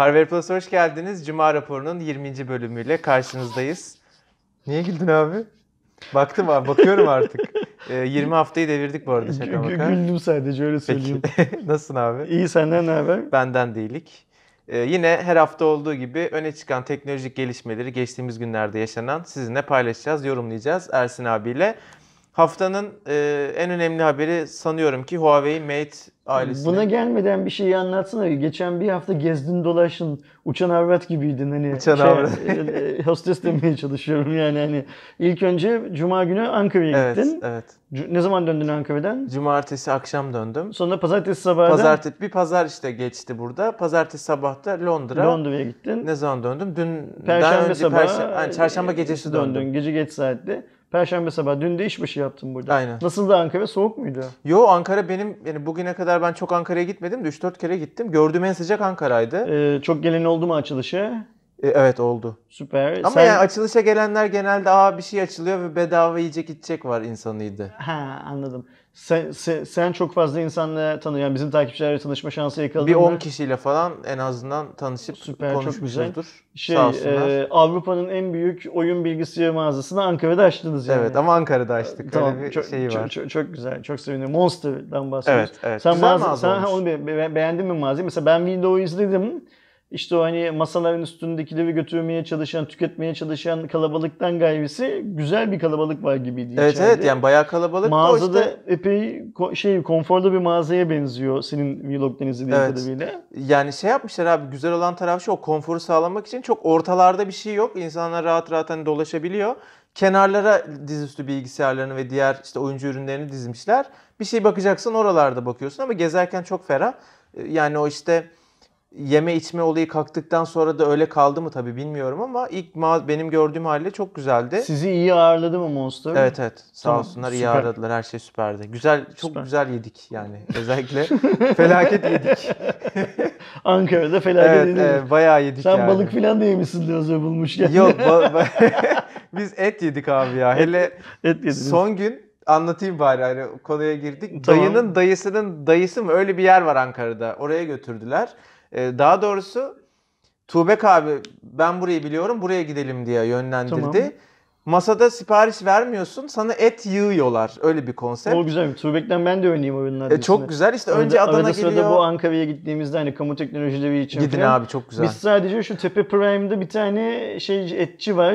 Harvard Plus'a hoş geldiniz. Cuma raporunun 20. bölümüyle karşınızdayız. Niye güldün abi? Baktım abi, bakıyorum artık. Ee, 20 haftayı devirdik bu arada şaka maka. Güldüm sadece öyle söyleyeyim. Peki. Nasılsın abi? İyi senden ne haber? Benden değilik. Ee, yine her hafta olduğu gibi öne çıkan teknolojik gelişmeleri geçtiğimiz günlerde yaşanan sizinle paylaşacağız, yorumlayacağız Ersin abiyle. Haftanın e, en önemli haberi sanıyorum ki Huawei Mate ailesinin. Buna gelmeden bir şeyi anlatsana. Geçen bir hafta gezdin dolaşın. Uçan avrat gibiydin hani. Uçan avrat. e, e, hostes demeye çalışıyorum yani hani. İlk önce Cuma günü Ankara'ya Evet, gittin. evet. Cu- Ne zaman döndün Ankara'dan? Cumartesi akşam döndüm. Sonra pazartesi sabahı Pazartesi bir pazar işte geçti burada. Pazartesi sabah da Londra. Londra'ya gittin. Ne zaman döndüm? Dün Perşembe önce sabahı Perşembe- yani çarşamba gecesi döndün. döndüm. Gece geç saatte. Perşembe sabah dün de işbaşı yaptın burada. Aynen. Nasıldı Ankara? Soğuk muydu? Yo Ankara benim yani bugüne kadar ben çok Ankara'ya gitmedim de 3-4 kere gittim. Gördüğüm en sıcak Ankara'ydı. Ee, çok gelen oldu mu açılışa? E, evet oldu. Süper. Ama Sen- yani açılışa gelenler genelde aa bir şey açılıyor ve bedava yiyecek içecek var insanıydı. Ha anladım. Sen, sen, sen çok fazla insanla tanıyor. Yani bizim takipçilerle tanışma şansı yakaladın Bir mı? 10 kişiyle falan en azından tanışıp Süper, çok konuşmuşuzdur. Şey, Sağ olsunlar. e, Avrupa'nın en büyük oyun bilgisayar mağazasını Ankara'da açtınız yani. Evet ama Ankara'da açtık. Tamam, Öyle bir çok, şeyi çok, var. Çok, çok güzel, çok seviniyorum. Monster'dan bahsediyoruz. Evet, evet. Sen, Güzel mağaza, mağaza sen olmuş. onu be- be- beğendin mi mağazayı? Mesela ben videoyu izledim. İşte o hani masaların üstündekileri götürmeye çalışan, tüketmeye çalışan kalabalıktan gayrisi güzel bir kalabalık var gibiydi Evet içeride. evet yani bayağı kalabalık Mağazada işte epey ko- şey konforlu bir mağazaya benziyor senin vlogdan izlediğin Evet. kadarıyla. yani şey yapmışlar abi güzel olan taraf şu o konforu sağlamak için çok ortalarda bir şey yok. İnsanlar rahat rahat hani dolaşabiliyor. Kenarlara dizüstü bilgisayarlarını ve diğer işte oyuncu ürünlerini dizmişler. Bir şey bakacaksın oralarda bakıyorsun ama gezerken çok ferah. Ee, Yani o işte yeme içme olayı kalktıktan sonra da öyle kaldı mı tabii bilmiyorum ama ilk ma- benim gördüğüm haliyle çok güzeldi. Sizi iyi ağırladı mı Monster? Evet evet. Sağ Tamam, olsunlar iyi süper. ağırladılar. Her şey süperdi. Güzel, çok Süper. güzel yedik yani. Özellikle felaket yedik. Ankara'da felaket evet, edildi. evet, bayağı yedik Sen yani. balık falan da yemişsin hazır bulmuşken. Yok ba- ba- biz et yedik abi ya. Hele Et yediniz. son gün anlatayım bari hani konuya girdik. Tamam. Dayının dayısının dayısı mı öyle bir yer var Ankara'da. Oraya götürdüler. Ee, daha doğrusu Tuğbek abi ben burayı biliyorum buraya gidelim diye yönlendirdi. Tamam. Masada sipariş vermiyorsun sana et yığıyorlar. Öyle bir konsept. O güzel. Tuğbek'ten ben de oynayayım oyunun E, çok güzel işte Arada- önce Adana arada geliyor. bu Ankara'ya gittiğimizde hani kamu teknolojileri için Gidin falan, abi çok güzel. Biz sadece şu Tepe Prime'da bir tane şey etçi var.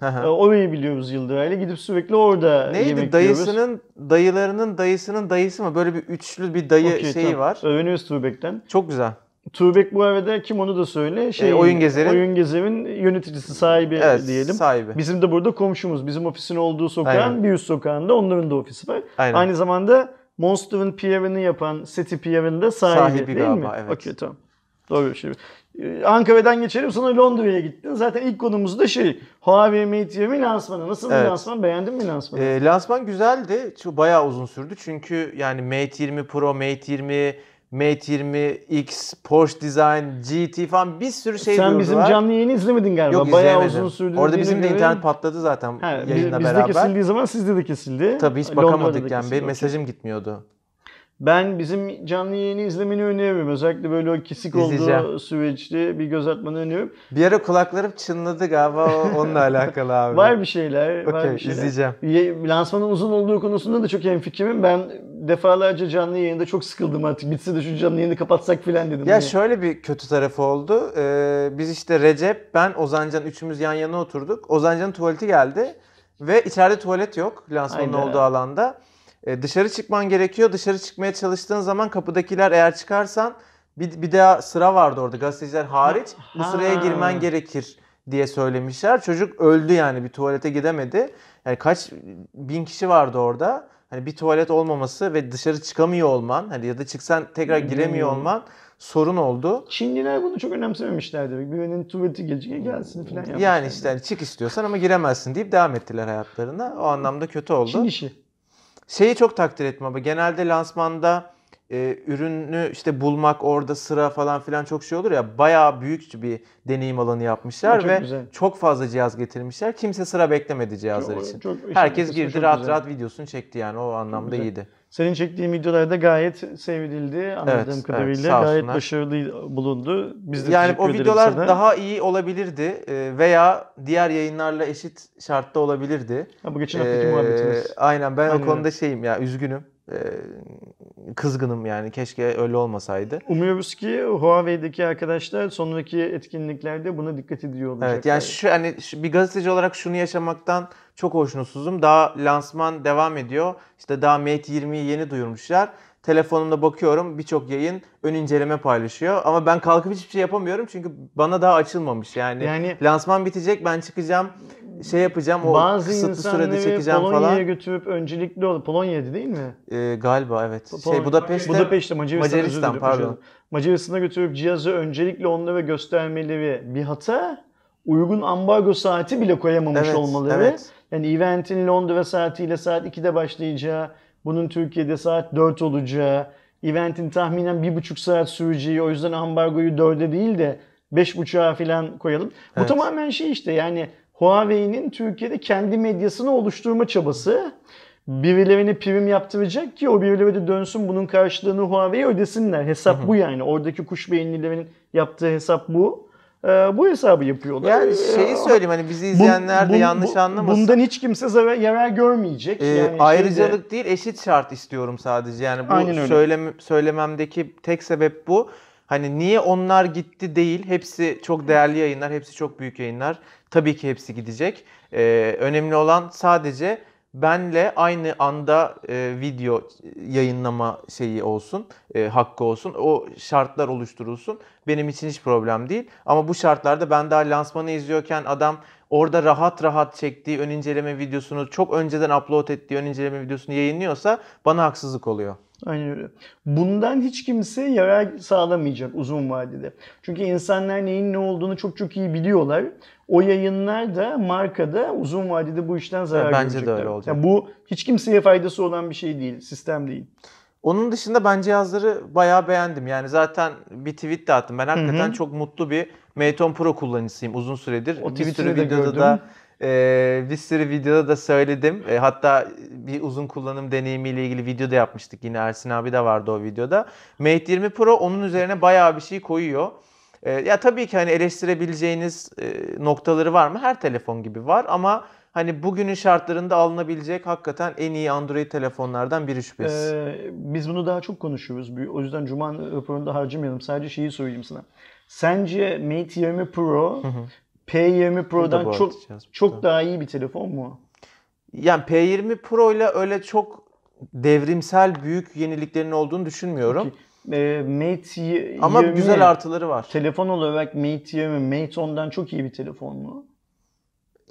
Hı. E, Orayı biliyoruz Yıldıray'la. Gidip sürekli orada Neydi yemek yiyoruz. dayısının dayılarının dayısının dayısı mı? Böyle bir üçlü bir dayı Okey, şeyi tamam. var. Öğreniyoruz Tuğbek'ten. Çok güzel. Tuğbek bu arada kim onu da söyle. Şey, E, Oyun Gezer'in- Oyun Gezer'in yöneticisi, sahibi Evet, diyelim. sahibi. Bizim de burada komşumuz. Bizim ofisin olduğu sokağın Aynen. bir üst sokağında onların da ofisi var. Aynen. Aynı zamanda Monster'ın PR'ını yapan City PR'ın da sahibi, Sahibi değil galiba, mi? evet. Okey tamam. Doğru şey. Ee, Ankara'dan geçelim sonra Londra'ya gittin. Zaten ilk konumuz da şey Huawei Mate 20 lansmanı. Nasıl Evet. bir lansman? Beğendin mi lansmanı? E, lansman güzeldi. Çok bayağı uzun sürdü. Çünkü yani Mate 20 Pro, Mate 20, Mate 20 X, Porsche Design, GT falan bir sürü şey Sen bizim duyurdular. canlı yayını izlemedin galiba. Yok Bayağı izleyemedim. uzun sürdü. Orada bizim de dediğine internet göre- patladı zaten Ha, biz- yayınla bizde beraber. kesildiği zaman sizde de kesildi. Tabii hiç Londra'da bakamadık da yani. Benim mesajım gitmiyordu. Ben bizim canlı yayını izlemeni öneriyorum. Özellikle böyle o kesik olduğu süreçte bir göz atmanı öneriyorum. Bir ara kulaklarım çınladı galiba onunla alakalı abi. Var bir şeyler. var Okey bir şeyler. izleyeceğim. Ye- Lansmanın uzun olduğu konusunda da çok hemfikirim. Ben defalarca canlı yayında çok sıkıldım artık. Bitse de şu canlı yayını kapatsak filan dedim. Ya Hani şöyle bir kötü tarafı oldu. Ee, biz işte Recep, ben, Ozancan üçümüz yan yana oturduk. Ozancan'ın tuvaleti geldi ve içeride tuvalet yok lansmanın Hayda. olduğu alanda. Ee, dışarı çıkman gerekiyor. Dışarı çıkmaya çalıştığın zaman kapıdakiler eğer çıkarsan bir, bir daha sıra vardı orada gazeteciler hariç. Bu Ha. sıraya girmen gerekir diye söylemişler. Çocuk öldü yani bir tuvalete gidemedi. Yani kaç bin kişi vardı orada. Hani bir tuvalet olmaması ve dışarı çıkamıyor olman hani ya da çıksan tekrar giremiyor Hmm. olman sorun oldu. Çinliler bunu çok önemsememişler demek. Birinin tuvaleti gelecek gelsin filan yapmışlar. Yani işte hani çık istiyorsan ama giremezsin deyip devam ettiler hayatlarına. O anlamda kötü oldu. Çin işi. Şeyi çok takdir ettim ama genelde lansmanda e, ürünü işte bulmak orada sıra falan filan çok şey olur ya bayağı büyük bir deneyim alanı yapmışlar Çok ve güzel. çok fazla cihaz getirmişler. Kimse sıra beklemedi cihazlar Çok- için. çok- Herkes girdi rahat güzel. rahat videosunu çekti yani o anlamda iyiydi. Senin çektiğin videolarda gayet sevildi anladığım evet, kadarıyla. sağ gayet olsunlar. başarılı bulundu. Biz de yani o videolar sana. daha iyi olabilirdi e, veya diğer yayınlarla eşit şartta olabilirdi. Ha, bu geçen haftaki Ee, muhabbetimiz. Aynen ben Aynen o konuda şeyim ya üzgünüm. Ee, kızgınım yani keşke öyle olmasaydı. Umuyoruz ki Huawei'deki arkadaşlar sonraki etkinliklerde buna dikkat ediyor olacaklar. Evet yani şu hani bir gazeteci olarak şunu yaşamaktan çok hoşnutsuzum. Daha lansman devam ediyor. İşte daha Mate 20'yi yeni duyurmuşlar. Telefonumda bakıyorum birçok yayın ön inceleme paylaşıyor. Ama ben kalkıp hiçbir şey yapamıyorum çünkü bana daha açılmamış. Yani, Yani- lansman bitecek ben çıkacağım şey yapacağım o Bazı kısıtlı sürede çekeceğim Polonya'ya falan. götürüp öncelikli ol. Polonya'ydı değil mi? Ee, galiba evet. Şey Budapeşte, Budapeşte Macaristan, özür Macaristan, pardon. özür dilerim. Macaristan'a götürüp cihazı öncelikle onlara göstermeleri bir hata. Uygun ambargo saati bile koyamamış Evet, olmaları. evet. Yani eventin Londra saatiyle saat 2'de başlayacağı, bunun Türkiye'de saat 4 olacağı, eventin tahminen 1,5 saat süreceği, o yüzden ambargoyu 4'e değil de 5,5'a falan koyalım. Bu Evet. tamamen şey işte yani Huawei'nin Türkiye'de kendi medyasını oluşturma çabası. Birilerine prim yaptıracak ki o birileri de dönsün bunun karşılığını Huawei'ye ödesinler. Hesap bu yani. Oradaki kuş beyinlilerin yaptığı hesap bu. Ee, bu hesabı yapıyorlar. Yani şeyi Ee, söyleyeyim hani bizi izleyenler de yanlış bu- anlamasın. Bundan hiç kimse zarar, yarar görmeyecek. Ee, Yani şeyde- ayrıcalık değil eşit şart istiyorum sadece. Yani bu söylem söylememdeki tek sebep bu. Hani niye onlar gitti değil. Hepsi çok değerli yayınlar, hepsi çok büyük yayınlar. Tabii ki hepsi gidecek. Ee, önemli olan sadece benle aynı anda e, video yayınlama şeyi olsun, e, hakkı olsun. O şartlar oluşturulsun. Benim için hiç problem değil. Ama bu şartlarda ben daha lansmanı izliyorken adam orada rahat rahat çektiği ön inceleme videosunu çok önceden upload ettiği ön inceleme videosunu yayınlıyorsa bana haksızlık oluyor. Aynen öyle. Bundan hiç kimse yarar sağlamayacak uzun vadede. Çünkü insanlar neyin ne olduğunu çok çok iyi biliyorlar. O yayınlar da markada uzun vadede bu işten zarar bence de görecekler. öyle olacak. Yani bu hiç kimseye faydası olan bir şey değil, sistem değil. Onun dışında ben cihazları bayağı beğendim. Yani zaten bir tweet de attım. Ben hakikaten hı. çok mutlu bir 10 Pro kullanıcısıyım uzun süredir. O bir sürü de videoda gördüm. da e, bir sürü videoda da söyledim. E, hatta bir uzun kullanım deneyimiyle ilgili video da yapmıştık. Yine Ersin abi de vardı o videoda. Mate 20 Pro onun üzerine bayağı bir şey koyuyor. E, ya tabii ki hani eleştirebileceğiniz e, noktaları var mı? Her telefon gibi var ama hani bugünün şartlarında alınabilecek hakikaten en iyi Android telefonlardan biri şüphesiz. Ee, biz bunu daha çok konuşuyoruz. O yüzden Cuma raporunda harcamayalım. Sadece şeyi söyleyeyim sana. Sence Mate 20 Pro P20 Burada Pro'dan çok çok burada. daha iyi bir telefon mu? Yani P20 Pro ile öyle çok devrimsel büyük yeniliklerin olduğunu düşünmüyorum. Ee, Mate Ama 20 güzel artıları var. Telefon olarak Mate 20, Mate 10'dan çok iyi bir telefon mu?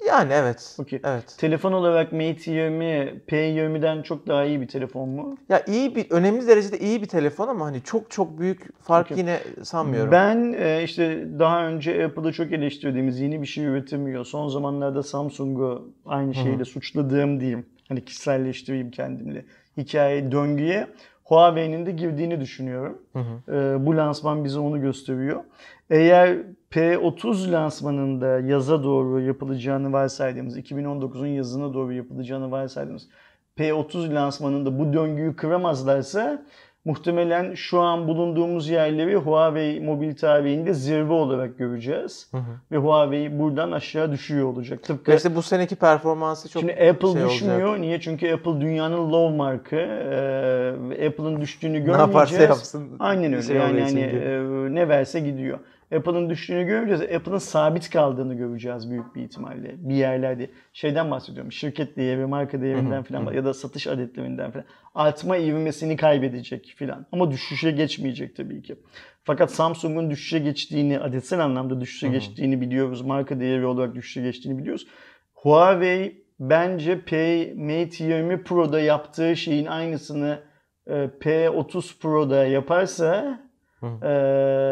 Yani evet. Okey. Evet. Telefon olarak Mate 20, P20'den çok daha iyi bir telefon mu? Ya iyi bir önemli derecede iyi bir telefon ama hani çok çok büyük fark Okey. yine sanmıyorum. Ben e, işte daha önce Apple'ı çok eleştirdiğimiz yeni bir şey üretemiyor. Son zamanlarda Samsung'u aynı şeyle suçladığım diyeyim. Hani kişiselleştireyim kendimle. Hikaye, döngüye Huawei'nin de girdiğini düşünüyorum. Hı hı. E, bu lansman bize onu gösteriyor. Eğer P30 lansmanında yaza doğru yapılacağını varsaydığımız, 2019'un yazına doğru yapılacağını varsaydığımız P30 lansmanında bu döngüyü kıramazlarsa muhtemelen şu an bulunduğumuz yerleri Huawei mobil tarihinde zirve olarak göreceğiz. Hı hı. Ve Huawei buradan aşağı düşüyor olacak. Tıpkı işte bu seneki performansı çok Şimdi Apple şey düşmüyor. olacak. Niye? Çünkü Apple dünyanın low markı. Ee, Apple'ın düştüğünü Ne görmeyeceğiz. yaparsa yapsın. Aynen öyle. şey yani hani e, ne verse gidiyor. Apple'ın düştüğünü görmeyeceğiz. Apple'ın sabit kaldığını göreceğiz büyük bir ihtimalle. Bir yerlerde. Şeyden bahsediyorum. Şirket değeri, marka değerinden falan ya da satış adetlerinden falan. Artma ivmesini kaybedecek falan. Ama düşüşe geçmeyecek tabii ki. Fakat Samsung'un düşüşe geçtiğini, adetsel anlamda düşüşe geçtiğini biliyoruz. Marka değeri olarak düşüşe geçtiğini biliyoruz. Huawei bence P, Mate 20 Pro'da yaptığı şeyin aynısını e, P30 Pro'da yaparsa Hı. e,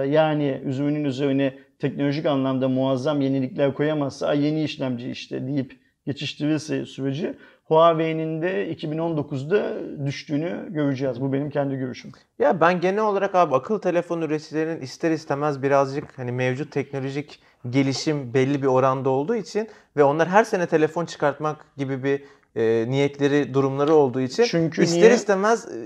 yani üzümünün üzerine teknolojik anlamda muazzam yenilikler koyamazsa "Ay, yeni işlemci işte deyip geçiştirirse süreci Huawei'nin de 2019'da düştüğünü göreceğiz. Bu benim kendi görüşüm. Ya ben genel olarak abi akıl telefon üreticilerinin ister istemez birazcık hani mevcut teknolojik gelişim belli bir oranda olduğu için ve onlar her sene telefon çıkartmak gibi bir e, niyetleri, durumları olduğu için Çünkü ister niye? istemez e,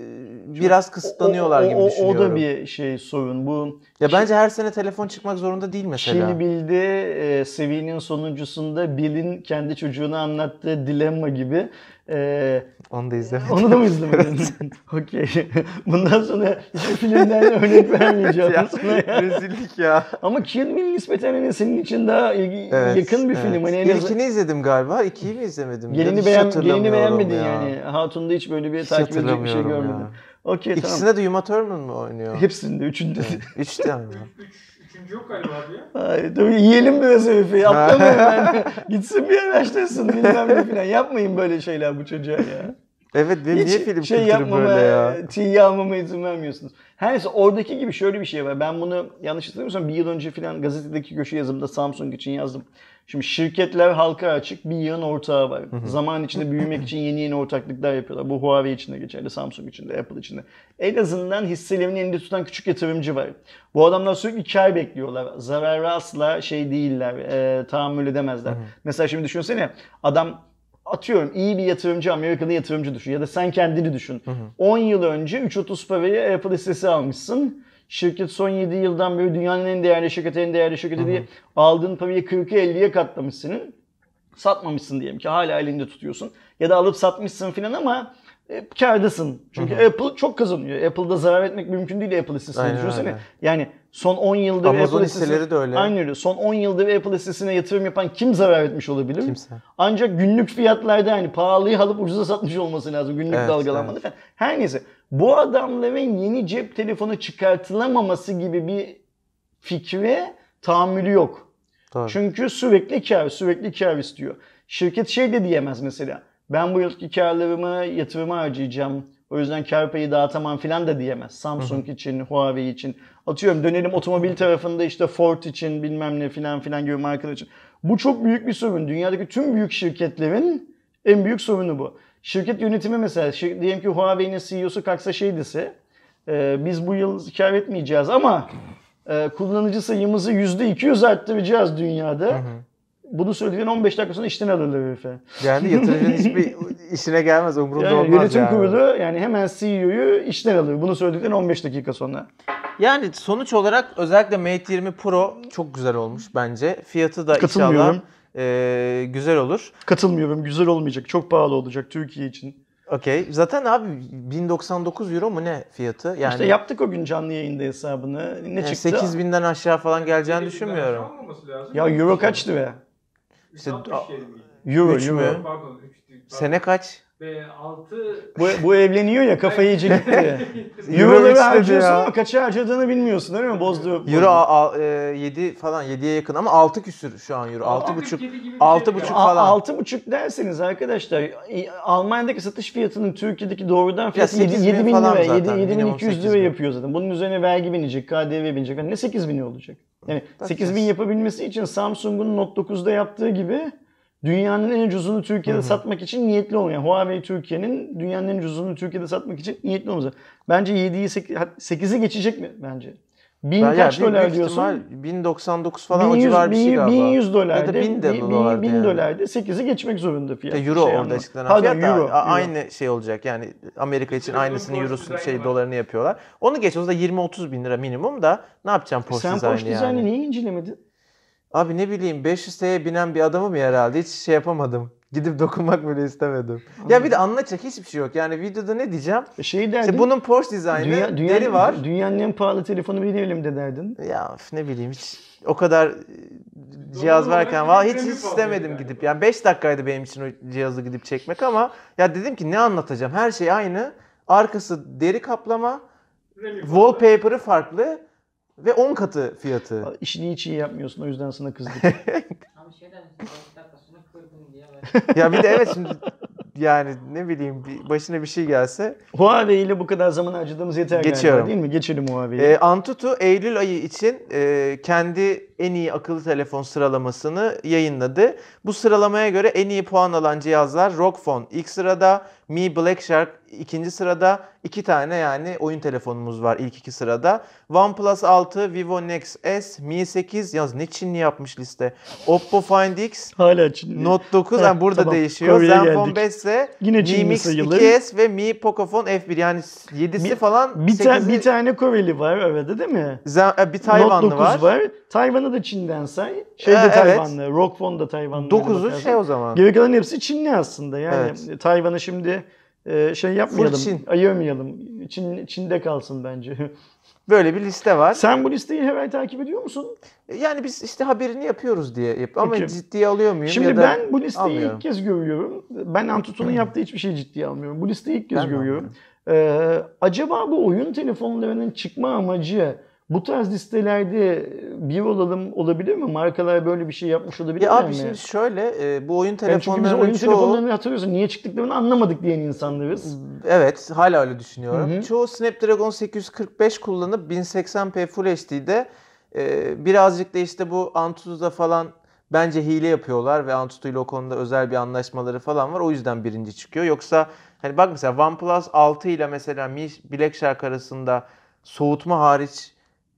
biraz kısıtlanıyorlar O- o- gibi düşünüyorum. O da bir şey sorun. Bu Ya bence her sene telefon çıkmak zorunda değil mesela. Kill Bill'de e, serinin sonuncusunda Bill'in kendi çocuğuna anlattığı dilemma gibi. E, Onu da izlemedim. onu da mı izlemedin? Okey. Bundan sonra hiçbir filmden örnek vermeyeceğim Ya, ya. Rezillik ya. Ama Kill Bill nispeten hani senin için daha ilgi- Evet, yakın bir evet. film. Hani en İlkini izledim galiba. ikiyi mi izlemedim? Gelini, beğen, gelini beğenmedin ya. yani. Hatun'da hiç böyle bir Hiç takip edecek bir şey görmedin. ya. Okey tamam. İkisinde de Uma Thurman mı oynuyor? Hepsinde, üçünde de. Üç tane üçüncü yok galiba abi ya. Ay, dur, yiyelim biraz herifi. Atlamayın ben. Gitsin bir araştırsın bilmem ne falan. Yapmayın böyle şeyler bu çocuğa ya. Evet benim Hiç niye film şey kültürü yapmama, böyle ya? tiye almama izin vermiyorsunuz. Her neyse oradaki gibi şöyle bir şey var. Ben bunu yanlış hatırlamıyorsam bir yıl önce falan gazetedeki köşe yazımda Samsung için yazdım. Şimdi şirketler halka açık bir yığın ortağı var. Zaman içinde büyümek için yeni yeni ortaklıklar yapıyorlar. Bu Huawei için de geçerli, Samsung için de, Apple için de. En azından hisselerini elinde tutan küçük yatırımcı var. Bu adamlar sürekli kar bekliyorlar. Zararı asla şey değiller, e, tahammül edemezler. Mesela şimdi düşünsene adam atıyorum iyi bir yatırımcı, Amerikalı yatırımcı düşün ya da sen kendini düşün. 10 yıl önce 3.30 parayı Apple hissesi almışsın. Şirket son 7 yıldan beri dünyanın en değerli şirketi, en değerli şirketi diye aldığın parayı 40'a 50'ye katlamışsın. Satmamışsın diyelim ki hala elinde tutuyorsun. Ya da alıp satmışsın filan ama e, kârdasın. Çünkü Apple çok kazanıyor. Apple'da zarar etmek mümkün değil Apple hissesine düşünsene. öyle. Yani son 10 yıldır Amazon Apple hisseleri de öyle. Aynen öyle. Son 10 yıldır Apple hissesine yatırım yapan kim zarar etmiş olabilir? Kimse. Ancak günlük fiyatlarda yani pahalıyı alıp ucuza satmış olması lazım. Günlük Evet, dalgalanmada falan. Her neyse. Bu adamların yeni cep telefonu çıkartılamaması gibi bir fikre tahammülü yok. Doğru. Çünkü sürekli kar, sürekli kar istiyor. Şirket şey de diyemez mesela. Ben bu yılki karlarımı yatırıma harcayacağım. O yüzden kar payı dağıtamam filan da diyemez. Samsung için, Huawei için. Atıyorum dönelim otomobil tarafında işte Ford için bilmem ne filan filan gibi markalar için. Bu çok büyük bir sorun. Dünyadaki tüm büyük şirketlerin en büyük sorunu bu. Şirket yönetimi mesela şir- diyelim ki Huawei'nin CEO'su kalksa şey dese e, biz bu yıl kar etmeyeceğiz ama e, kullanıcı sayımızı %200 arttıracağız dünyada. Bunu söylediğin 15 dakika sonra işten alırlar herife. Yani yatırıcının hiçbir işine gelmez, umurunda Yani olmaz yönetim yani. kurulu yani hemen CEO'yu işten alır. Bunu söyledikten 15 dakika sonra. Yani sonuç olarak özellikle Mate 20 Pro çok güzel olmuş bence. Fiyatı da inşallah. E, güzel olur. Katılmıyorum. Güzel olmayacak. Çok pahalı olacak Türkiye için. Okey. Zaten abi 1099 euro mu ne fiyatı? Yani işte yaptık o gün canlı yayında hesabını. Ne yani çıktı? 8000'den aşağı falan geleceğini düşünmüyorum. Ya euro kaç lira? İşte 367 miydi? Euro, Üç euro. mü? Pardon. üç değil, pardon. Sene kaç? Ve 6 Bu, bu evleniyor ya kafayı iyice gitti. Euro Euroları harcıyorsun ya. ama kaça harcadığını bilmiyorsun öyle mi? Bozdu. Euro a- e, 7 falan 7'ye yakın ama 6 küsür şu an euro. 6,5 gibi bir şey 6,5 yani. falan. Altı buçuk derseniz arkadaşlar Almanya'daki satış fiyatının Türkiye'deki doğrudan fiyatı Ya 7, 8 bin 7 bin falan lira, zaten, 7, minimum 7200 8 lira bin. yapıyor zaten. Bunun üzerine vergi binecek, KDV binecek. Yani ne 8 bini olacak? Yani Bakacağız. 8 bin yapabilmesi için Samsung'un Note 9'da yaptığı gibi dünyanın en ucuzunu Türkiye'de satmak için niyetli olmuyor. Yani Huawei Türkiye'nin dünyanın en ucuzunu Türkiye'de satmak için niyetli olmuyor. Bence 7'yi 8'i geçecek mi bence? Bin Ben- kaç ya, dolar diyorsun? ihtimal 1099 falan o 1100, civar bir şey galiba. 1100 dolarda, Ya da 1000 de dolardı 1000 yani. dolarda 8'i geçmek zorunda fiyat. E, Euro Şey orada anlamında. açıklanan Pardon, fiyat da euro, a- euro. aynı şey olacak yani Amerika için Euro aynısını Porsche Euro'sun dizaynı şey var. dolarını yapıyorlar. Onu geç o da 20-30 bin lira minimum da ne yapacağım Porsche Sen Porsche yani. dizaynı niye incelemedin? Abi ne bileyim 500 TL'ye binen bir adamım ya herhalde hiç şey yapamadım. Gidip dokunmak bile istemedim. Ya bir de anlatacak hiçbir şey yok. Yani videoda ne diyeceğim? Şey derdin. İşte bunun Porsche dizaynı dünya, dünya, deri var. Dünyanın en pahalı telefonu benim elimde derdin. Ya ne bileyim hiç o kadar e, cihaz varken valla hiç, hiç istemedim yani. gidip. Yani 5 dakikaydı benim için o cihazı gidip çekmek ama ya dedim ki ne anlatacağım? Her şey aynı. Arkası deri kaplama, wallpaper'ı farklı ve 10 katı fiyatı. İşini hiç iyi yapmıyorsun o yüzden sana kızdık. Abi şeyden mesela 5 dakika sonra kırdın diye var. ya bir de evet şimdi yani ne bileyim bir- başına bir şey gelse. Huawei ile bu kadar zaman harcadığımız yeter Geçiyorum. galiba değil mi? Geçelim Huawei'yi. E, Antutu Eylül ayı için e, kendi en iyi akıllı telefon sıralamasını yayınladı. Bu sıralamaya göre en iyi puan alan cihazlar ROG Phone ilk sırada, Mi Black Shark ikinci sırada, iki tane yani oyun telefonumuz var ilk iki sırada. OnePlus 6, Vivo Nex S, Mi 8, yalnız ne Çinli yapmış liste. Oppo Find X, Hala Çinli. Note 9 Heh, yani burada tamam. değişiyor. Kore'ye Zenfone geldik. 5 ise Yine Mi Mix sayılır. 2S ve Mi Pocophone F1 yani 7'si Bir- falan Bir, ta- 8'i bir tane Koreli var arada değil mi? Zen- e, bir Note Tayvanlı 9 var. var. Tayvan'ı da Çin'den say. Şey de Ee, evet. Tayvanlı. Rock Phone da Tayvanlı. 9'u Bakarsan. şey o zaman. Geri kalan hepsi Çinli aslında. Yani Evet. Tayvan'ı şimdi e, şey yapmayalım. Çin. Ayırmayalım. Çin, Çin'de kalsın bence. Böyle bir liste var. Sen bu listeyi ay takip ediyor musun? Yani biz işte haberini yapıyoruz diye yap ama Peki. ciddiye alıyor muyum Şimdi ya da ben bu listeyi almıyorum. ilk kez görüyorum. Ben Antutu'nun yaptığı hiçbir şeyi ciddiye almıyorum. Bu listeyi ilk kez Ben görüyorum. Ee, acaba bu oyun telefonlarının çıkma amacı bu tarz listelerde bir olalım olabilir mi? Markalar böyle bir şey yapmış olabilir Ya mi? abi şimdi şöyle e, bu oyun Yani çünkü biz telefonlarının oyun çoğu telefonlarını hatırlıyorsun. Niye çıktıklarını anlamadık diyen insanlarız. evet hala öyle düşünüyorum. Hı hı. Çoğu Snapdragon 845 kullanıp 1080p Full HD'de e, birazcık da işte bu Antutu'da falan bence hile yapıyorlar ve Antutu ile o konuda özel bir anlaşmaları falan var. O yüzden birinci çıkıyor. Yoksa hani bak mesela OnePlus 6 ile mesela Mi Black Shark arasında soğutma hariç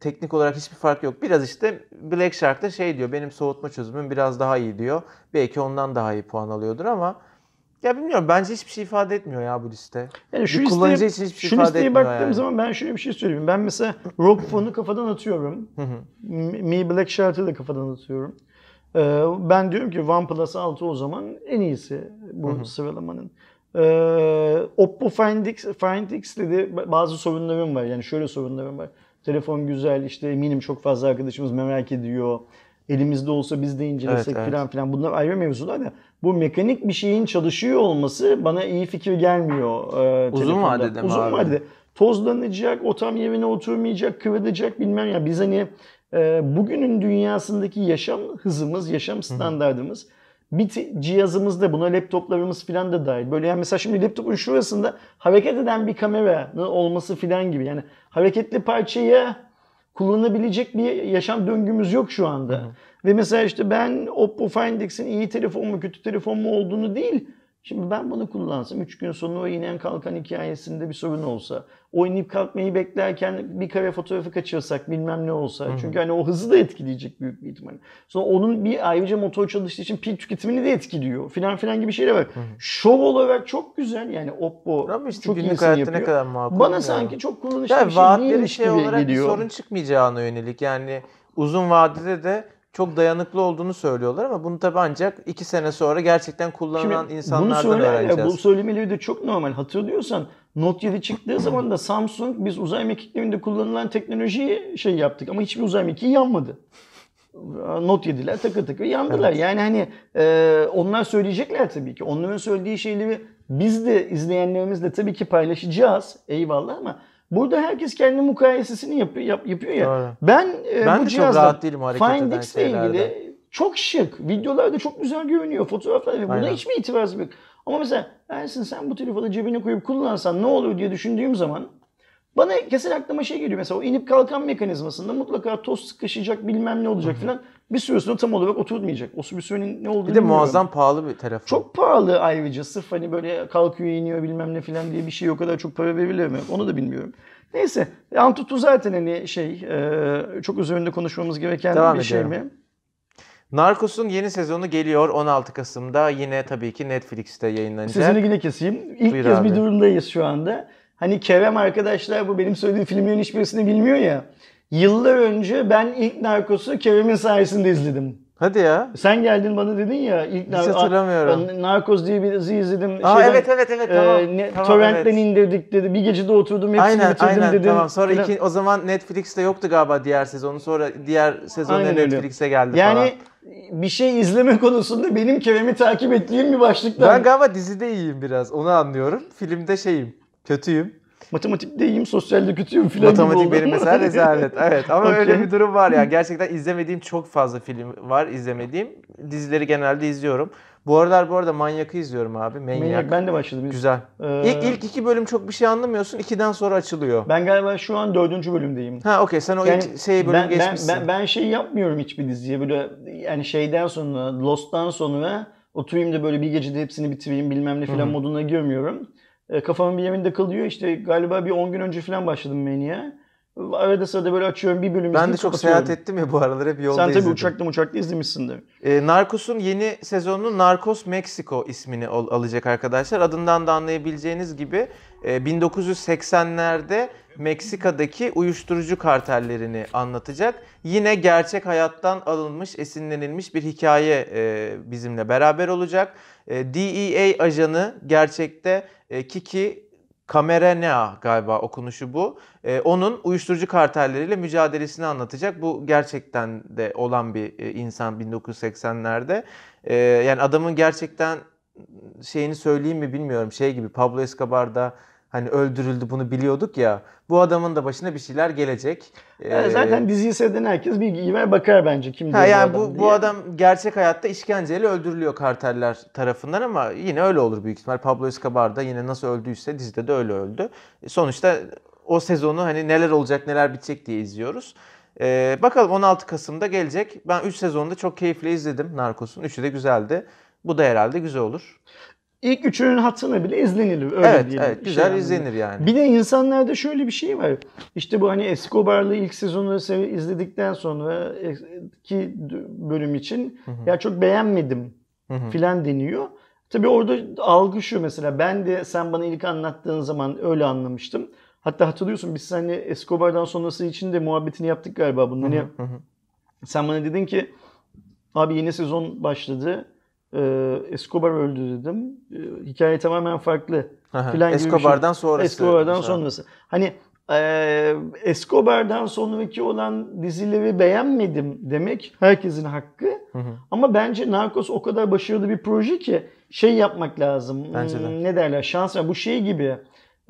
teknik olarak hiçbir fark yok. Biraz işte Black Shark'ta şey diyor benim soğutma çözümüm biraz daha iyi diyor. Belki ondan daha iyi puan alıyordur ama ya bilmiyorum bence hiçbir şey ifade etmiyor ya bu liste. Yani şu Bir kullanıcı için hiçbir şey şu ifade listeye etmiyor baktığım yani. zaman ben şöyle bir şey söyleyeyim. Ben mesela Rock Phone'u kafadan atıyorum. Mi Black Shark'ı da kafadan atıyorum. Ee, ben diyorum ki OnePlus 6 o zaman en iyisi bu sıralamanın. Ee, Oppo Find X, Find X'te de bazı sorunlarım var. Yani şöyle sorunlarım var. Telefon güzel işte eminim çok fazla arkadaşımız merak ediyor. Elimizde olsa biz de incelesek Evet, evet. falan filan. Bunlar ayrı mevzular da bu mekanik bir şeyin çalışıyor olması bana iyi fikir gelmiyor. e, Uzun telefonda. vadede mi Uzun abi? vadede. Tozlanacak, o tam yerine oturmayacak, kıvıracak bilmem ya. Biz hani e, bugünün dünyasındaki yaşam hızımız, yaşam standartımız bir cihazımızda buna laptoplarımız falan da dahil. Böyle yani mesela şimdi laptopun şurasında hareket eden bir kamera olması falan gibi. Yani hareketli parçayı kullanabilecek bir yaşam döngümüz yok şu anda. Ve mesela işte ben Oppo Find X'in iyi telefon mu kötü telefon mu olduğunu değil. Şimdi ben bunu kullansam 3 gün sonra o inen kalkan hikayesinde bir sorun olsa, o inip kalkmayı beklerken bir kare fotoğrafı kaçırsak bilmem ne olsa. Çünkü hani o hızı da etkileyecek büyük bir ihtimalle. Sonra onun bir ayrıca motor çalıştığı için pil tüketimini de etkiliyor filan filan gibi şeyler var. Şov olarak çok güzel yani Oppo Ama işte çok hayatta yapıyor. ne kadar makul. Bana ya. sanki çok kullanışlı ya bir şey değilmiş şey gibi olarak geliyor. sorun çıkmayacağına yönelik yani uzun vadede de çok dayanıklı olduğunu söylüyorlar ama bunu tabii ancak iki sene sonra gerçekten kullanan Şimdi insanlardan bunu söyler ya, öğreneceğiz. bu söylemeleri de çok normal. Hatırlıyorsan Note 7 çıktığı zaman da Samsung biz uzay mekiklerinde kullanılan teknolojiyi şey yaptık ama hiçbir uzay mekiği yanmadı. Note 7'ler takır takır yandılar. Yani hani e, onlar söyleyecekler tabii ki. Onların söylediği şeyleri biz de izleyenlerimizle tabii ki paylaşacağız. Eyvallah ama burada herkes kendi mukayesesini yapıyor, yap- yapıyor ya. Doğru. Ben, e, Ben bu de çok cihazla rahat değilim hareket Find eden X'le şeylerde. ilgili çok şık. Videolarda çok güzel görünüyor. Fotoğraflar ve buna Aynen. hiçbir itirazım yok. Ama mesela Ersin sen bu telefonu cebine koyup kullansan ne olur diye düşündüğüm zaman bana kesin aklıma şey geliyor. Mesela o inip kalkan mekanizmasında mutlaka toz sıkışacak bilmem ne olacak filan. Bir süre sonra tam olarak oturtmayacak. O sürenin ne olduğunu Bir de bilmiyorum. muazzam pahalı bir telefon. Çok pahalı ayrıca. Sırf hani böyle kalkıyor iniyor bilmem ne filan diye bir şey o kadar çok para verilir mi? Onu da bilmiyorum. Neyse. Antutu zaten hani şey e, çok üzerinde konuşmamız gereken Devam bir şey ediyorum. mi? Narcos'un yeni sezonu geliyor 16 Kasım'da. Yine tabii ki Netflix'te yayınlanacak. Sözünü yine keseyim. İlk Buyur kez abi. bir durumdayız şu anda. Hani Kerem arkadaşlar bu benim söylediğim filmlerin hiçbirisini bilmiyor ya. Yıllar önce ben ilk Narcos'u Kerem'in sayesinde izledim. Hadi ya. Sen geldin bana dedin ya ilk Hiç hatırlamıyorum. Nar- Narcos diye bir dizi izledim. Aa Şeyden, evet evet evet e, tamam. ne- tamam torrentten evet. indirdik dedi. Bir gecede oturdum hepsini Aynen bitirdim aynen dedim. tamam. Sonra Falan. iki, o zaman Netflix'te yoktu galiba diğer sezonu. Sonra diğer sezonlar Aynen öyle. Netflix'e geldi Yani falan. bir şey izleme konusunda benim Kerem'i takip ettiğim bir başlıktan. Ben galiba dizide iyiyim biraz. Onu anlıyorum. Filmde şeyim. Kötüyüm. Matematikte iyiyim, sosyalde kötüyüm filan Matematik benim mesela rezalet. Evet ama Okey. öyle bir durum var yani. Gerçekten izlemediğim çok fazla film var izlemediğim. Dizileri genelde izliyorum. Bu aralar bu arada Manyak'ı izliyorum abi. Manyak. Manyak ben de başladım. Güzel. Ee, İlk, ilk iki bölüm çok bir şey anlamıyorsun. İkiden sonra açılıyor. Ben galiba şu an dördüncü bölümdeyim. Ha okey sen o Yani ilk şey bölüm ben, ben, geçmişsin. ben, ben şey yapmıyorum hiçbir diziye böyle yani şeyden sonra Lost'tan sonra oturayım da böyle bir gecede hepsini bitireyim bilmem ne hı. moduna girmiyorum. E, kafamın bir yerinde kalıyor işte galiba bir 10 gün önce falan başladım Mania'ya. Arada sırada böyle açıyorum bir bölüm Ben de çok seyahat ettim ya bu aralar hep yolda Sen tabii izledim. uçakta uçakta izlemişsindir. E, Narcos'un yeni sezonunu Narcos Mexico ismini al- alacak arkadaşlar. Adından da anlayabileceğiniz gibi e, 1980'lerde Meksika'daki uyuşturucu kartellerini anlatacak. Yine gerçek hayattan alınmış, esinlenilmiş bir hikaye e, bizimle beraber olacak. E, DEA ajanı gerçekte e, Kiki Cameronea galiba okunuşu bu. Onun uyuşturucu kartelleriyle mücadelesini anlatacak. Bu gerçekten de olan bir insan 1980'lerde. E, yani adamın gerçekten şeyini söyleyeyim mi bilmiyorum. Şey gibi Pablo Escobar'da hani öldürüldü bunu biliyorduk ya. Bu adamın da başına bir şeyler gelecek. Yani E, zaten diziyi seyreden herkes bilgiyi ver bakar bence kim Ha yani bu bu adam bu adam gerçek hayatta işkenceyle öldürülüyor karteller tarafından ama yine öyle olur büyük ihtimal. Pablo Escobar da yine nasıl öldüyse dizide de öyle öldü. E, Sonuçta o sezonu hani neler olacak neler bitecek diye izliyoruz. Ee, bakalım 16 Kasım'da gelecek. Ben 3 sezonda çok keyifle izledim Narcos'un. Üçü de güzeldi. Bu da herhalde güzel olur. İlk üçünün hatırına bile izlenilir. Öyle evet, diyelim. evet Şey güzel anlamında. izlenir yani. Bir de insanlarda şöyle bir şey var. İşte bu hani Escobar'lı ilk sezonu izledikten sonra ki bölüm için Hı hı. ya çok beğenmedim Hı hı. filan deniyor. Tabii orada algı şu mesela ben de sen bana ilk anlattığın zaman öyle anlamıştım. Hatta hatırlıyorsun biz seninle Escobar'dan sonrası için de muhabbetini yaptık galiba bunun. Hani sen bana dedin ki abi yeni sezon başladı. Ee, Escobar öldü dedim. Ee, hikaye tamamen farklı. Filan şey. Escobar'dan sonrası. Escobar'dan Sonra. sonrası. Hani eee Escobar'dan sonraki olan dizileri beğenmedim demek herkesin hakkı. Hı hı. Ama bence Narcos o kadar başarılı bir proje ki şey yapmak lazım. Bence de. Hmm, Ne derler? Şans. Bu şey gibi.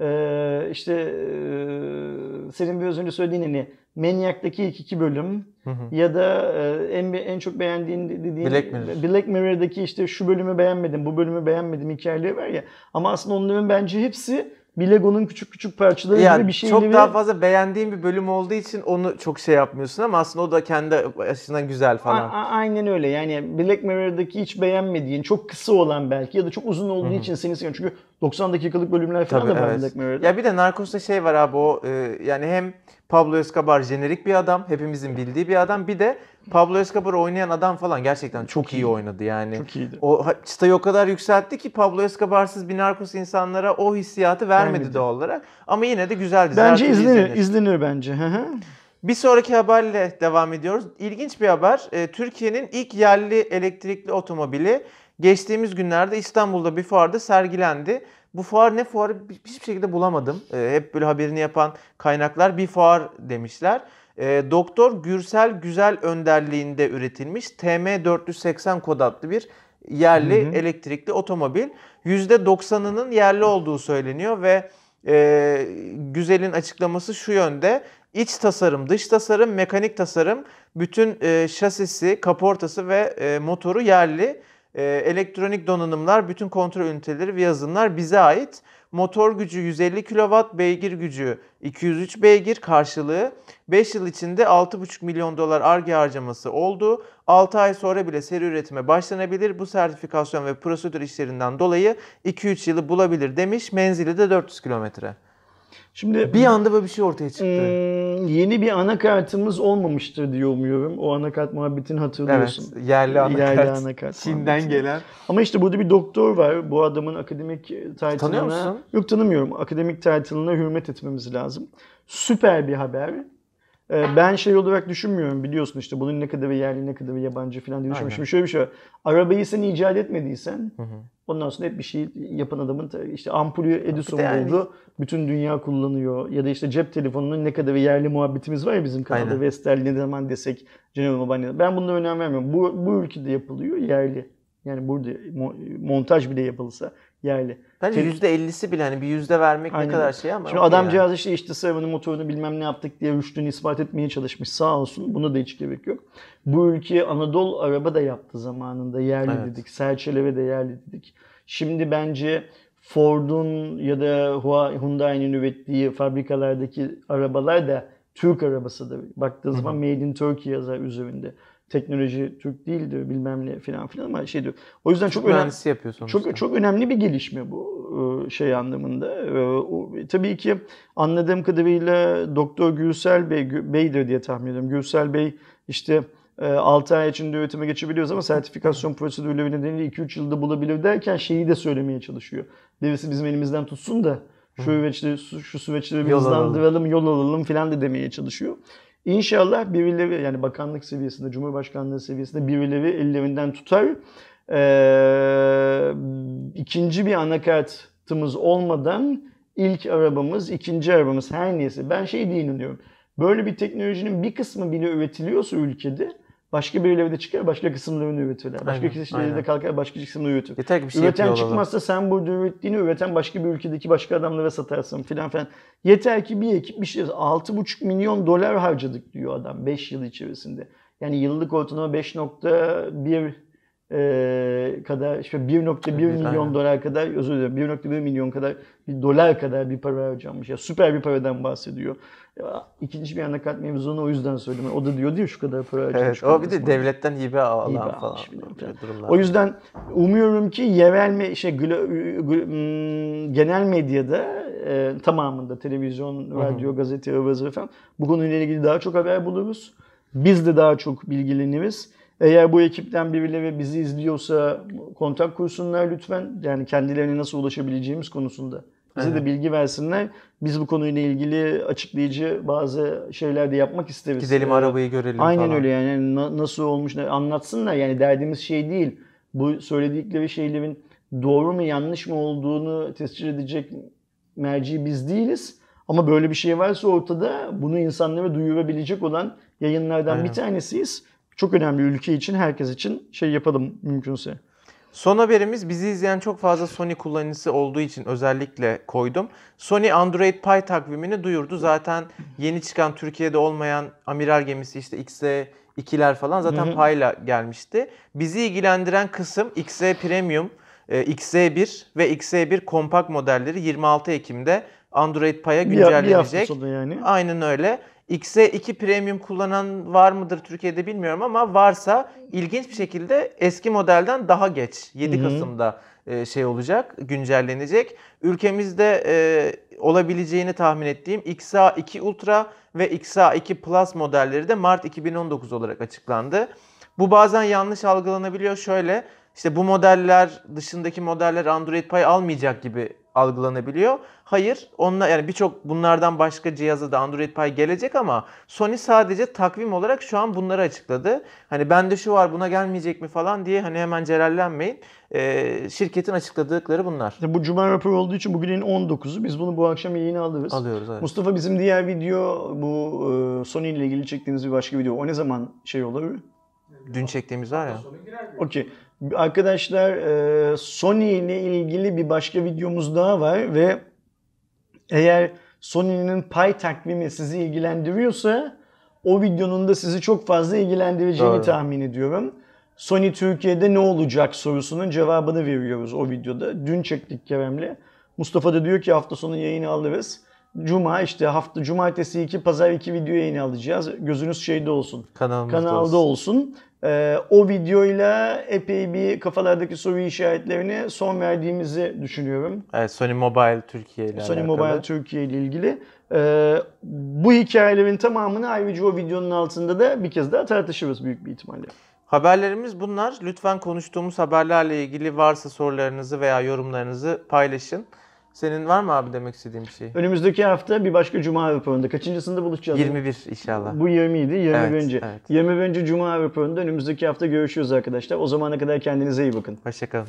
Eee, işte eee, senin biraz önce söylediğin hani Maniac'taki ilk iki bölüm Hı hı. ya da eee, en en çok beğendiğin dediğin Black Mirror. Black Mirror'daki işte şu bölümü beğenmedim, bu bölümü beğenmedim hikayeleri var ya. Ama aslında onların bence hepsi bir Lego'nun küçük küçük parçaları Ya gibi bir şeyleri. çok daha fazla beğendiğim bir bölüm olduğu için onu çok şey yapmıyorsun ama aslında o da kendi açısından güzel falan. a- aynen öyle. Yani Black Mirror'daki hiç beğenmediğin, çok kısa olan belki ya da çok uzun olduğu için seni seviyorum. Çünkü 90 dakikalık bölümler falan Tabii, da var evet. Black Mirror'da. Ya bir de Narcos'ta şey var abi o e, yani hem Pablo Escobar jenerik bir adam, hepimizin bildiği bir adam. Bir de Pablo Escobar oynayan adam falan gerçekten çok, iyi. iyi. oynadı yani. Çok iyiydi. O çıtayı o kadar yükseltti ki Pablo Escobar'sız bir Narcos insanlara o hissiyatı vermedi, Vermedi. doğal olarak. Ama yine de güzel dizi. her Bence izlenir, izlenir. izlenir bence. Bir sonraki haberle devam ediyoruz. İlginç bir haber. Ee, Türkiye'nin ilk yerli elektrikli otomobili geçtiğimiz günlerde İstanbul'da bir fuarda sergilendi. Bu fuar ne fuarı bi- hiçbir şekilde bulamadım. Ee, hep böyle haberini yapan kaynaklar bir fuar demişler. Ee, Doktor Gürsel Güzel önderliğinde üretilmiş TM480 kod adlı bir yerli Hı hı. elektrikli otomobil. %90'ının yerli olduğu söyleniyor ve e, Güzel'in açıklaması şu yönde. İç tasarım, dış tasarım, mekanik tasarım, bütün e, şasisi, kaportası ve e, motoru yerli. E, elektronik donanımlar, bütün kontrol üniteleri ve yazılımlar bize ait. Motor gücü 150 kW, beygir gücü 203 beygir karşılığı 5 yıl içinde 6,5 milyon dolar ARGE harcaması oldu. 6 ay sonra bile seri üretime başlanabilir. Bu sertifikasyon ve prosedür işlerinden dolayı 2-3 yılı bulabilir demiş. Menzili de 400 kilometre. Şimdi Bir anda böyle bir şey ortaya çıktı. Hmm, yeni bir anakartımız olmamıştır diye umuyorum. O anakart muhabbetini Evet, hatırlıyorsun. yerli anakart. Yerli anakart Çin'den gelen. Ama işte burada bir doktor var. Bu adamın akademik title'ına... Tanıyor musun? Yok tanımıyorum. Akademik title'ına hürmet etmemiz lazım. Süper bir haber. Ee, Ben şey olarak düşünmüyorum biliyorsun işte bunun ne kadar yerli ne kadar yabancı falan diye düşünmüyorum. Şimdi şöyle bir şey var. Arabayı sen icat etmediysen Hı hı. Ondan sonra hep bir şey yapan adamın işte ampulü Edison yani- buldu. Bütün dünya kullanıyor. Ya da işte cep telefonunun ne kadar yerli muhabbetimiz var ya bizim kanalda. Aynen. Vestel ne zaman desek General Mobile. Ben bundan önem vermiyorum. Bu, bu ülkede yapılıyor yerli. Yani burada mo- montaj bile yapılsa yerli. Bence Tel- %50'si bile hani bir yüzde vermek Aynen ne kadar şey ama. Şimdi adamcağız işte işte sıravanın motorunu bilmem ne yaptık diye rüştünü ispat etmeye çalışmış. Sağ olsun. Buna da hiç gerek yok. Bu ülkeye Anadolu araba da yaptı zamanında. Yerli Evet. dedik. Serçeleve de yerli dedik. Şimdi bence Ford'un ya da Hyundai'nin ürettiği fabrikalardaki arabalar da Türk arabasıdır. Baktığı zaman Made in Turkey yazar üzerinde. Teknoloji Türk değildir bilmem ne filan filan ama şey diyor. O yüzden çok önemli. Mühendisi yapıyor sonuçta. Çok çok önemli bir gelişme bu e, şey anlamında. E, o- Tabii ki anladığım kadarıyla Doktor Gürsel Bey Bey'dir diye tahmin ediyorum. Gürsel Bey işte 6 ay içinde üretime geçebiliyoruz ama sertifikasyon prosedürleri nedeniyle 2-3 yılda bulabilir derken şeyi de söylemeye çalışıyor. Birisi bizim elimizden tutsun da şu süreçleri, şu süreçleri bir Yol alalım. hızlandıralım, yol alalım filan da demeye çalışıyor. İnşallah birileri yani bakanlık seviyesinde, Cumhurbaşkanlığı seviyesinde birileri ellerinden tutar. Ee, ikinci bir anakartımız olmadan ilk arabamız, ikinci arabamız her neyse. Ben şey diye inanıyorum. Böyle bir teknolojinin bir kısmı bile üretiliyorsa ülkede başka birileri de çıkar başka kısımlarını üretirler. Başka kişileri de kalkar başka kısımları üretir. Yeter ki bir şey Üreten çıkmazsa sen burada ürettiğini üreten başka bir ülkedeki başka adamlara satarsın filan filan. Yeter ki bir ekip bir şey 6,5 milyon dolar harcadık diyor adam 5 yıl içerisinde. Yani yıllık ortalama 5.1 e, kadar işte 1.1 milyon dolar kadar özür dilerim 1.1 milyon kadar bir dolar kadar bir para harcanmış. Ya süper bir paradan bahsediyor. Ya, ikinci bir anakart mevzunu o yüzden söyledim. O da diyor diyor şu kadar para harcamış. Evet, o bir de devletten hibe alan Hibe falan. durumlar. O yüzden umuyorum ki yerel me- şey hmm, genel medyada e, tamamında televizyon, radyo, gazete, zıvır falan bu konuyla ilgili daha çok haber buluruz. Biz de daha çok bilgileniriz. Eğer bu ekipten birileri bizi izliyorsa kontak kursunlar lütfen. Yani kendilerine nasıl ulaşabileceğimiz konusunda. Bize de Aynen. bilgi versinler. Biz bu konuyla ilgili açıklayıcı bazı şeyler de yapmak isteriz. Gidelim Ee, arabayı görelim Aynen falan. öyle yani Na- nasıl olmuş ne- anlatsınlar yani derdimiz şey değil. Bu söyledikleri şeylerin doğru mu yanlış mı olduğunu tespit edecek merci biz değiliz. Ama böyle bir şey varsa ortada bunu insanlara duyurabilecek olan yayınlardan Aynen. bir tanesiyiz. Çok önemli ülke için, herkes için şey yapalım mümkünse. Son haberimiz bizi izleyen çok fazla Sony kullanıcısı olduğu için özellikle koydum. Sony Android Pie takvimini duyurdu. Zaten yeni çıkan Türkiye'de olmayan amiral gemisi işte XE2'ler falan zaten. Pie'la gelmişti. Bizi ilgilendiren kısım XE Premium, e, XE1 ve XE1 kompakt modelleri 26 Ekim'de Android Pie'ya Bir, bir hafta güncellenecek. yani. Aynen öyle. XE2 Premium kullanan var mıdır Türkiye'de bilmiyorum ama varsa ilginç bir şekilde eski modelden daha geç 7 Hı hı. Kasım'da e, şey olacak, güncellenecek. Ülkemizde e, olabileceğini tahmin ettiğim XA2 Ultra ve XA2 Plus modelleri de Mart 2019 olarak açıklandı. Bu bazen yanlış algılanabiliyor. Şöyle işte bu modeller dışındaki modeller Android Pie almayacak gibi algılanabiliyor. Hayır, onunla yani birçok bunlardan başka cihaza da Android Pie gelecek ama Sony sadece takvim olarak şu an bunları açıkladı. Hani bende şu var buna gelmeyecek mi falan diye hani hemen celallenmeyin. Ee, şirketin açıkladıkları bunlar. Bu cuma raporu olduğu için bugünün 19'u. Biz bunu bu akşam yayına alırız. Alıyoruz evet. Mustafa bizim diğer video bu e, Sony ile ilgili çektiğimiz bir başka video. O ne zaman şey olur? Dün çektiğimiz var ya. Okey. Arkadaşlar e, Sony ile ilgili bir başka videomuz daha var ve eğer Sony'nin pay takvimi sizi ilgilendiriyorsa o videonun da sizi çok fazla ilgilendireceğini Doğru. tahmin ediyorum. Sony Türkiye'de ne olacak sorusunun cevabını veriyoruz o videoda. Dün çektik Kerem'le. Mustafa da diyor ki hafta sonu yayını alırız. Cuma işte hafta cumartesi iki pazar iki video yayını alacağız. Gözünüz şeyde olsun Kanalımızda kanalda olsun. olsun. Ee, o videoyla epey bir kafalardaki soru işaretlerine son verdiğimizi düşünüyorum. Evet, Sony Mobile Türkiye ile Sony alakalı. Mobile Türkiye ile ilgili. Ee, bu hikayelerin tamamını ayrıca o videonun altında da bir kez daha tartışırız büyük bir ihtimalle. Haberlerimiz bunlar. Lütfen konuştuğumuz haberlerle ilgili varsa sorularınızı veya yorumlarınızı paylaşın. Senin var mı abi demek istediğin bir şey? Önümüzdeki hafta bir başka Cuma raporunda. Kaçıncısında buluşacağız? 21 inşallah. Bu 20 idi. 20 Evet, önce. evet. 20 önce Cuma raporunda önümüzdeki hafta görüşürüz arkadaşlar. O zamana kadar kendinize iyi bakın. Hoşçakalın.